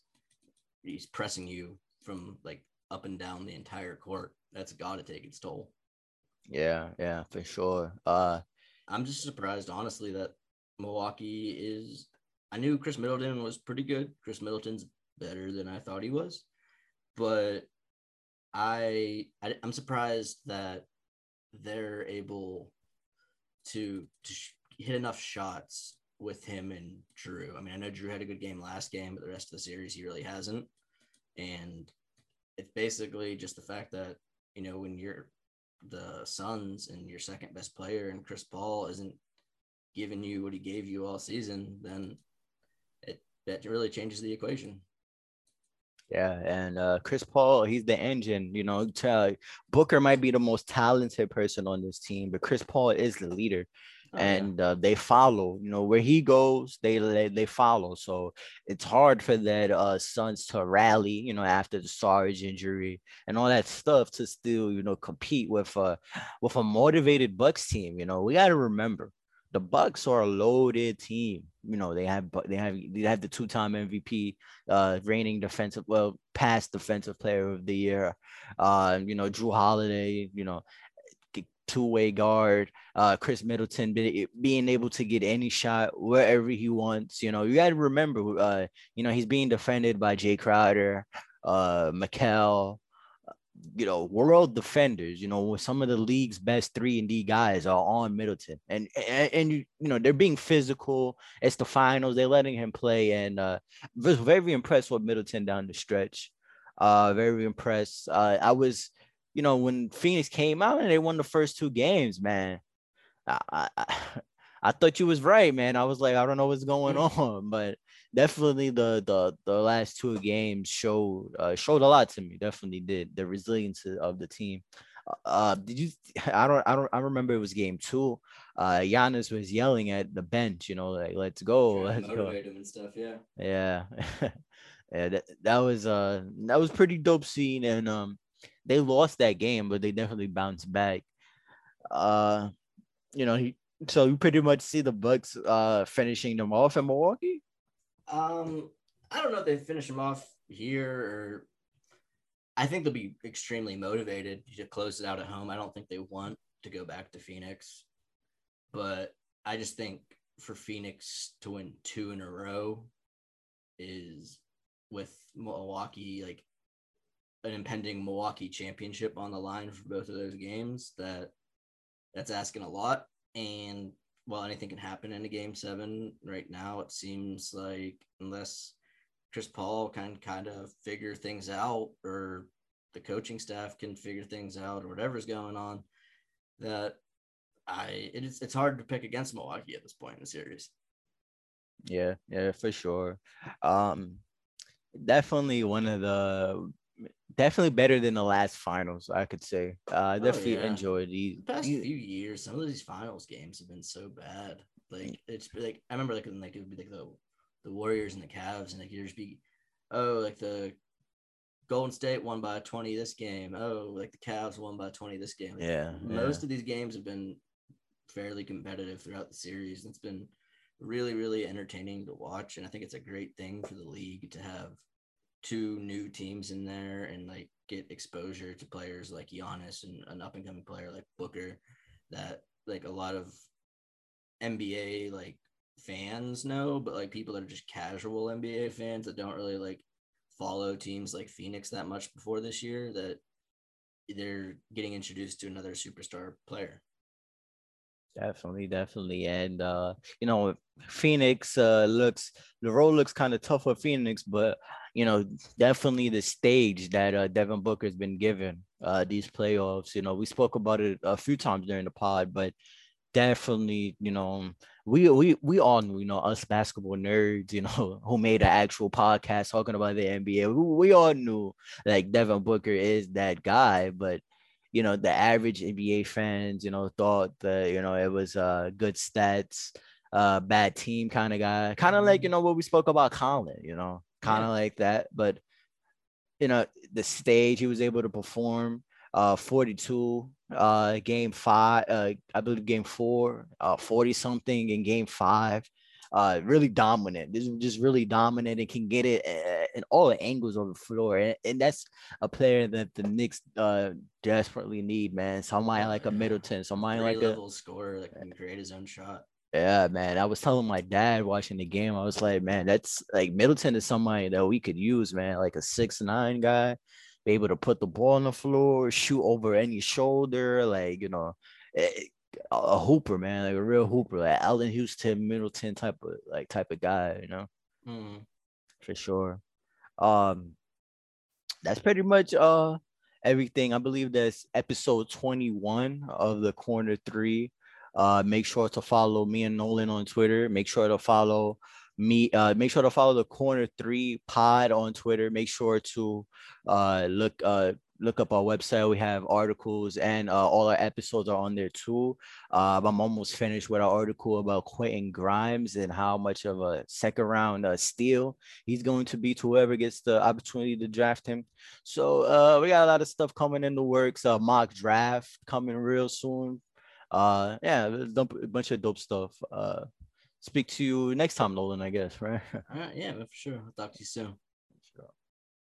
he's pressing you from like up and down the entire court. That's got to take its toll. Yeah, yeah, for sure. Uh, I'm just surprised, honestly, that Milwaukee is. I knew Khris Middleton was pretty good. Khris Middleton's better than I thought he was, but I, I am surprised that they're able to to hit enough shots with him and Jrue. I mean, I know Jrue had a good game last game, but the rest of the series he really hasn't. And it's basically just the fact that, you know, when you're the Suns and your second best player and Chris Paul isn't giving you what he gave you all season, then it that really changes the equation. Yeah, and uh, Chris Paul, he's the engine. You know, to, Booker might be the most talented person on this team, but Chris Paul is the leader. Oh, and yeah. uh, they follow. You know where he goes, they, they they follow. So it's hard for that uh Suns to rally. You know after the Sarge injury and all that stuff to still you know compete with a with a motivated Bucks team. You know we got to remember the Bucks are a loaded team. You know they have they have they have the two time MVP, uh, reigning defensive well past defensive player of the year. Uh, you know Jrue Holiday. You know two-way guard. Uh, Khris Middleton be, being able to get any shot wherever he wants. You know, you got to remember, uh, you know, he's being defended by Jae Crowder, uh, Mikal, you know, world defenders. You know, some of the league's best three and D guys are on Middleton, and and, and you, you know they're being physical. It's the finals; they're letting him play, and uh, was very impressed with Middleton down the stretch. Uh, very impressed. Uh, I was you know, when Phoenix came out and they won the first two games, man, I, I, I thought you was right, man. I was like, I don't know what's going *laughs* on, but definitely the the the last two games showed uh, showed a lot to me. Definitely did the resilience of the team. Uh, uh did you? *laughs* I don't. I don't. I remember it was game two. Uh, Giannis was yelling at the bench, you know, like "Let's go, *laughs* let's go." Him and stuff. Yeah. Yeah. *laughs* yeah. That, that was uh that was pretty dope scene, and um they lost that game, but they definitely bounced back. Uh, you know, he so you pretty much see the Bucks uh finishing them off in Milwaukee. Um, I don't know if they finish them off here or. I think they'll be extremely motivated to close it out at home. I don't think they want to go back to Phoenix, but I just think for Phoenix to win two in a row is with Milwaukee like an impending Milwaukee championship on the line for both of those games, that that's asking a lot. And while anything can happen in a game seven right now, it seems like unless Chris Paul can kind of figure things out or the coaching staff can figure things out or whatever's going on, that I it's it's hard to pick against Milwaukee at this point in the series. Yeah, yeah, for sure. Um, definitely one of the definitely better than the last finals, I could say. Uh, I Oh, definitely yeah. enjoyed these. The past you- few years, some of these finals games have been so bad. Like it's like I remember like when like it would be like the the Warriors and the Cavs, and like you'd just be, oh, like the Golden State won by twenty this game. Oh, like the Cavs won by twenty this game. Like, yeah, most of these games have been fairly competitive throughout the series. It's been really, really entertaining to watch, and I think it's a great thing for the league to have two new teams in there and like get exposure to players like Giannis and an up and coming player like Booker that like a lot of NBA like fans know, but like people that are just casual NBA fans that don't really like follow teams like Phoenix that much before this year that they're getting introduced to another superstar player. Definitely, definitely. And uh, you know, Phoenix uh looks the road looks kind of tough for Phoenix, but you know, definitely the stage that uh Devin Booker's been given uh these playoffs. You know, we spoke about it a few times during the pod, but definitely, you know, we we we all knew, you know, us basketball nerds, you know, *laughs* who made an actual podcast talking about the NBA. We, we all knew like Devin Booker is that guy, but you know the average NBA fans, you know, thought that you know it was uh good stats, uh bad team kind of guy, kind of like you know what we spoke about Collin, you know, kind of Yeah. like that. But you know the stage he was able to perform, uh 42, uh game five, uh I believe game four, uh 40 something in game five. Uh, really dominant. This is just really dominant and can get it uh, in all the angles of the floor, and, and that's a player that the Knicks uh desperately need, man. Somebody like a. Middleton, somebody Three like a level scorer that can create his own shot. Yeah, man. I was telling my dad watching the game, I was like, man, that's like Middleton is somebody that we could use, man. Like a six nine guy, be able to put the ball on the floor, shoot over any shoulder, like you know, eh, a, hooper, man, like a real hooper, like Allan Houston, Middleton type of like type of guy, you know Hmm. for sure. Um, that's pretty much uh everything. I believe that's episode 21 of the corner three. Uh, make sure to follow me and Nolan on Twitter. Make sure to follow me. Uh, make sure to follow the corner three pod on Twitter. Make sure to uh look uh look up our website. We have articles and uh, all our episodes are on there too. Uh, I'm almost finished with our article about Quentin Grimes and how much of a second round uh, steal he's going to be to whoever gets the opportunity to draft him. So uh, we got a lot of stuff coming in the works. Mock draft coming real soon. Uh, yeah, dump- a bunch of dope stuff. Uh, speak to you next time, Nolan. I guess, *laughs* right? All right, yeah, for sure. I'll talk to you soon.